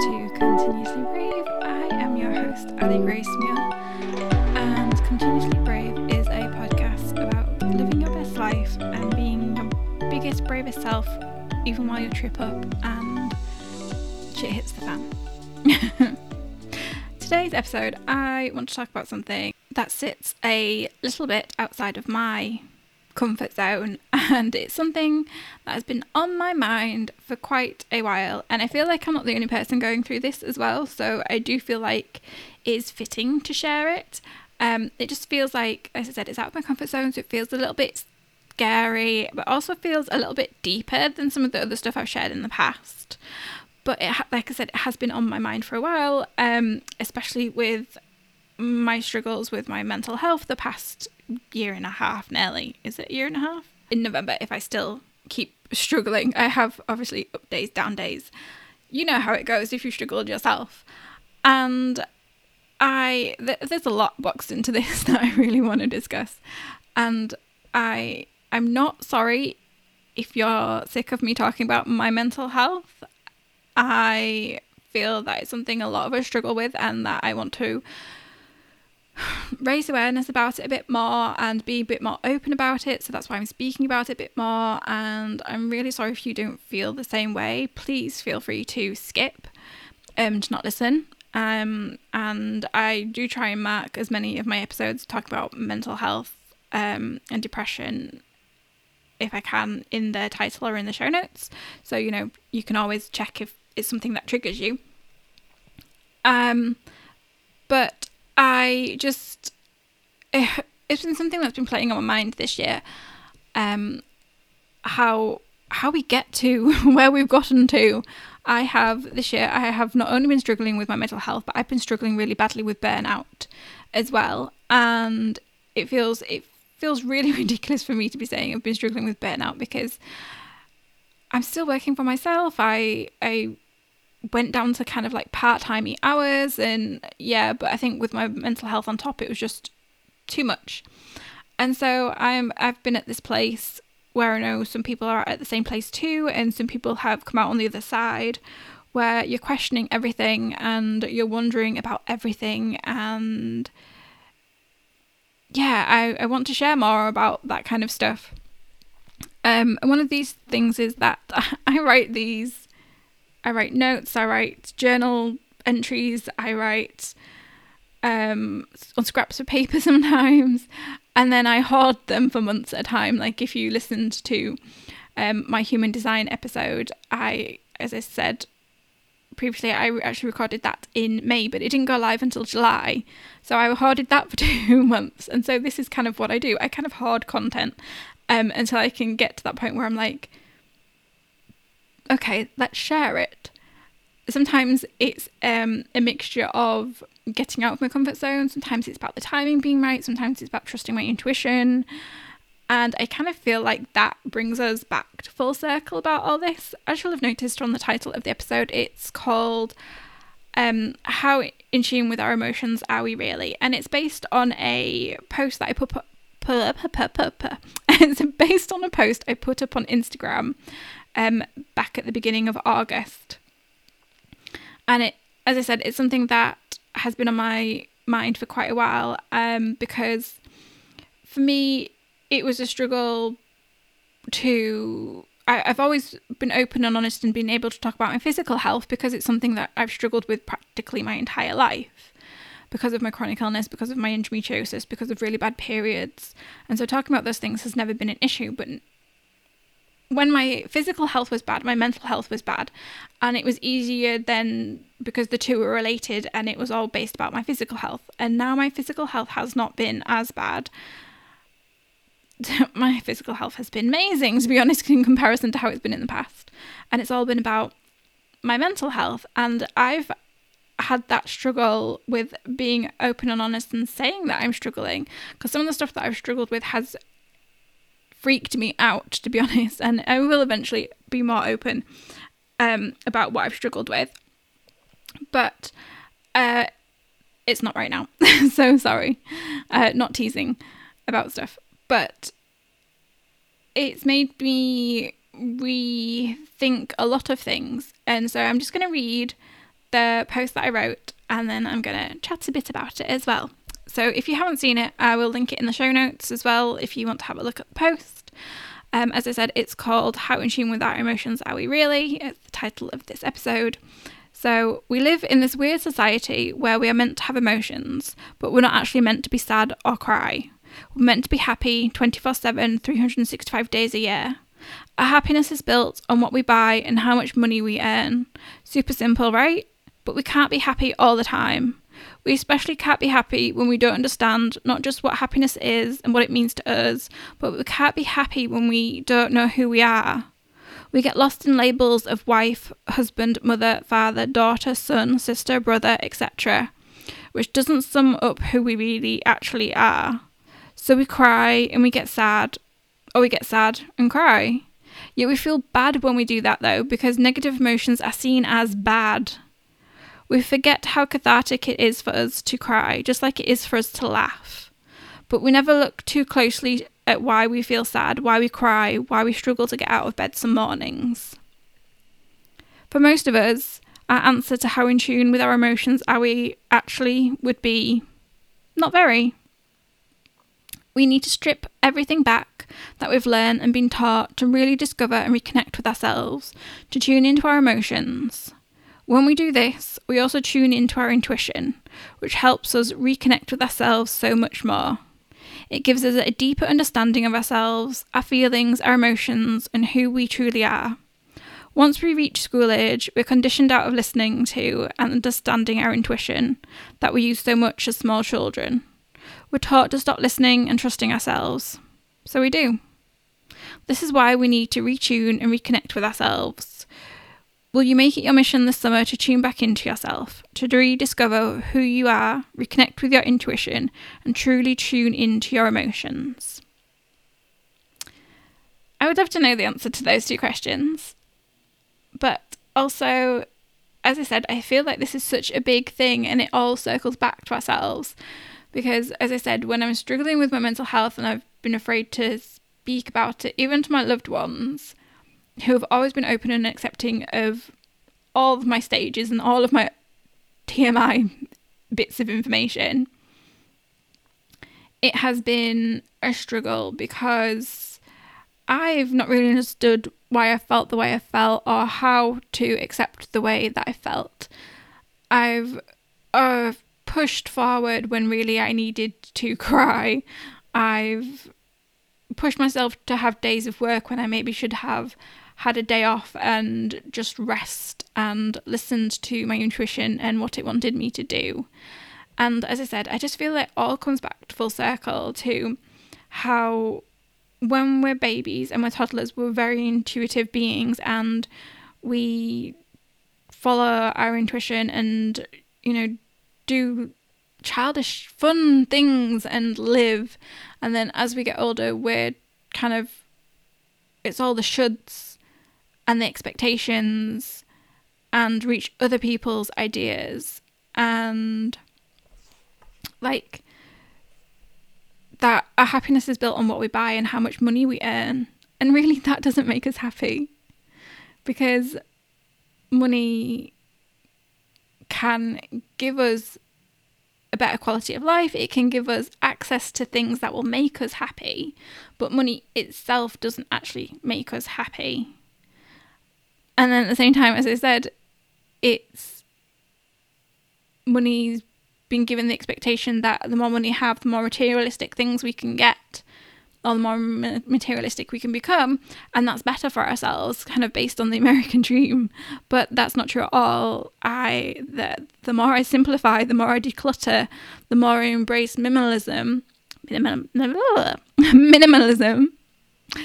to Continuously Brave. I am your host, Ali Grace Muir, and Continuously Brave is a podcast about living your best life and being your biggest, bravest self, even while you trip up and shit hits the fan. Today's episode, I want to talk about something that sits a little bit outside of my comfort zone and it's something that has been on my mind for quite a while and I feel like I'm not the only person going through this as well so I do feel like it's fitting to share it. Um it just feels like as I said it's out of my comfort zone so it feels a little bit scary but also feels a little bit deeper than some of the other stuff I've shared in the past. But it like I said it has been on my mind for a while um especially with my struggles with my mental health the past year and a half nearly. Is it a year and a half? In November, if I still keep struggling, I have obviously up days, down days. You know how it goes if you struggled yourself. And I th- there's a lot boxed into this that I really want to discuss. And I I'm not sorry if you're sick of me talking about my mental health. I feel that it's something a lot of us struggle with and that I want to raise awareness about it a bit more and be a bit more open about it. So that's why I'm speaking about it a bit more. And I'm really sorry if you don't feel the same way. Please feel free to skip, um, to not listen. Um, and I do try and mark as many of my episodes talk about mental health um, and depression if I can in the title or in the show notes. So, you know, you can always check if it's something that triggers you. Um, but I just it, has been something that's been playing on my mind this year. Um, how how we get to where we've gotten to. I have this year. I have not only been struggling with my mental health, but I've been struggling really badly with burnout as well. And it feels it feels really ridiculous for me to be saying I've been struggling with burnout because I'm still working for myself. I I went down to kind of like part-timey hours and yeah but i think with my mental health on top it was just too much. And so i'm i've been at this place where i know some people are at the same place too and some people have come out on the other side where you're questioning everything and you're wondering about everything. And yeah i, I want to share more about that kind of stuff. Um, and one of these things is that I write these I write notes, I write journal entries, I write um, on scraps of paper sometimes, and then I hoard them for months at a time. Like if you listened to um, my human design episode, I, as I said previously, I actually recorded that in May, but it didn't go live until July. So I hoarded that for two months. And so this is kind of what I do. I kind of hoard content um, until I can get to that point where I'm like, okay, let's share it. Sometimes it's um, a mixture of getting out of my comfort zone. Sometimes it's about the timing being right. Sometimes it's about trusting my intuition. And I kind of feel like that brings us back to full circle about all this. As you'll have noticed from the title of the episode, it's called um, How in Tune with Our Emotions Are We Really? And it's based on a post that I put up. It's based on a post I put up on Instagram um, back at the beginning of August. And it, as I said, it's something that has been on my mind for quite a while um, because for me, it was a struggle to. I, I've always been open and honest and been able to talk about my physical health because it's something that I've struggled with practically my entire life because of my chronic illness, because of my endometriosis, because of really bad periods. And so talking about those things has never been an issue. But when my physical health was bad, my mental health was bad. And it was easier then because the two were related and it was all based about my physical health. And now my physical health has not been as bad. my physical health has been amazing, to be honest, in comparison to how it's been in the past. And it's all been about my mental health. And I've had that struggle with being open and honest and saying that I'm struggling because some of the stuff that I've struggled with has freaked me out, to be honest. And I will eventually be more open um, about what I've struggled with. But uh, it's not right now. so sorry. Uh, not teasing about stuff. But it's made me rethink a lot of things. And so I'm just going to read the post that I wrote and then I'm going to chat a bit about it as well. So if you haven't seen it, I will link it in the show notes as well if you want to have a look at the post. Um, as I said, it's called How in Tune with Our Emotions Are We Really? It's the title of this episode. So, we live in this weird society where we are meant to have emotions, but we're not actually meant to be sad or cry. We're meant to be happy 24 7, 365 days a year. Our happiness is built on what we buy and how much money we earn. Super simple, right? But we can't be happy all the time. We especially can't be happy when we don't understand not just what happiness is and what it means to us, but we can't be happy when we don't know who we are. We get lost in labels of wife, husband, mother, father, daughter, son, sister, brother, etc., which doesn't sum up who we really actually are. So we cry and we get sad, or we get sad and cry. Yet we feel bad when we do that though, because negative emotions are seen as bad. We forget how cathartic it is for us to cry, just like it is for us to laugh. But we never look too closely at why we feel sad, why we cry, why we struggle to get out of bed some mornings. For most of us, our answer to how in tune with our emotions are we actually would be not very. We need to strip everything back that we've learned and been taught to really discover and reconnect with ourselves, to tune into our emotions. When we do this, we also tune into our intuition, which helps us reconnect with ourselves so much more. It gives us a deeper understanding of ourselves, our feelings, our emotions, and who we truly are. Once we reach school age, we're conditioned out of listening to and understanding our intuition that we use so much as small children. We're taught to stop listening and trusting ourselves. So we do. This is why we need to retune and reconnect with ourselves. Will you make it your mission this summer to tune back into yourself, to rediscover who you are, reconnect with your intuition, and truly tune into your emotions? I would love to know the answer to those two questions. But also, as I said, I feel like this is such a big thing and it all circles back to ourselves. Because, as I said, when I'm struggling with my mental health and I've been afraid to speak about it, even to my loved ones, who have always been open and accepting of all of my stages and all of my TMI bits of information. It has been a struggle because I've not really understood why I felt the way I felt or how to accept the way that I felt. I've uh, pushed forward when really I needed to cry. I've pushed myself to have days of work when I maybe should have had a day off and just rest and listened to my intuition and what it wanted me to do. And as I said, I just feel it all comes back to full circle to how when we're babies and we're toddlers, we're very intuitive beings and we follow our intuition and, you know, do childish fun things and live. And then as we get older, we're kind of, it's all the shoulds and the expectations and reach other people's ideas and like that our happiness is built on what we buy and how much money we earn. And really that doesn't make us happy because money can give us a better quality of life. It can give us access to things that will make us happy but money itself doesn't actually make us happy and then at the same time, as I said, it's money's been given the expectation that the more money you have, the more materialistic things we can get, or the more materialistic we can become, and that's better for ourselves, kind of based on the American dream. But that's not true at all. I the the more I simplify, the more I declutter, the more I embrace minimalism. minimalism.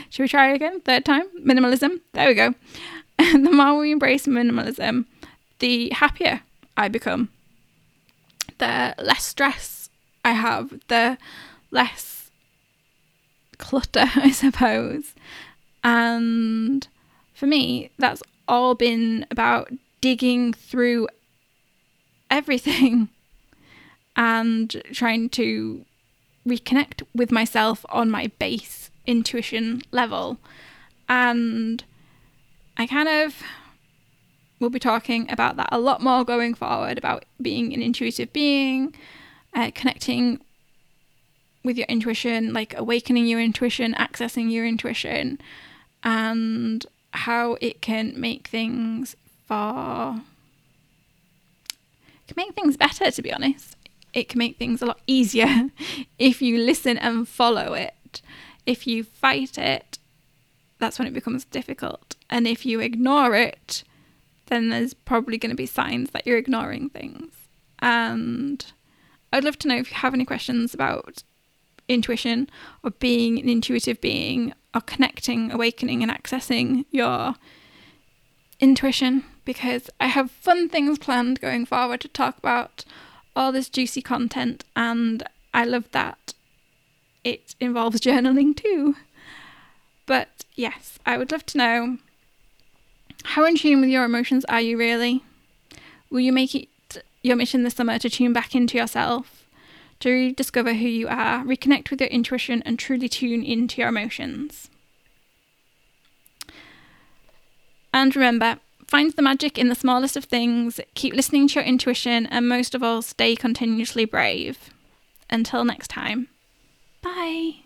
Should we try again? Third time? Minimalism. There we go. And the more we embrace minimalism, the happier I become. The less stress I have, the less clutter, I suppose. And for me, that's all been about digging through everything and trying to reconnect with myself on my base intuition level. And I kind of we'll be talking about that a lot more going forward about being an intuitive being, uh, connecting with your intuition, like awakening your intuition, accessing your intuition, and how it can make things far can make things better to be honest. It can make things a lot easier if you listen and follow it. If you fight it that's when it becomes difficult and if you ignore it then there's probably going to be signs that you're ignoring things and i'd love to know if you have any questions about intuition or being an intuitive being or connecting, awakening, and accessing your intuition because I have fun things planned going forward to talk about all this juicy content, and I love that it involves journaling too. But yes, I would love to know how in tune with your emotions are you really? Will you make it your mission this summer to tune back into yourself? to rediscover who you are, reconnect with your intuition, and truly tune into your emotions. And remember, find the magic in the smallest of things, keep listening to your intuition, and most of all, stay continuously brave. Until next time, bye.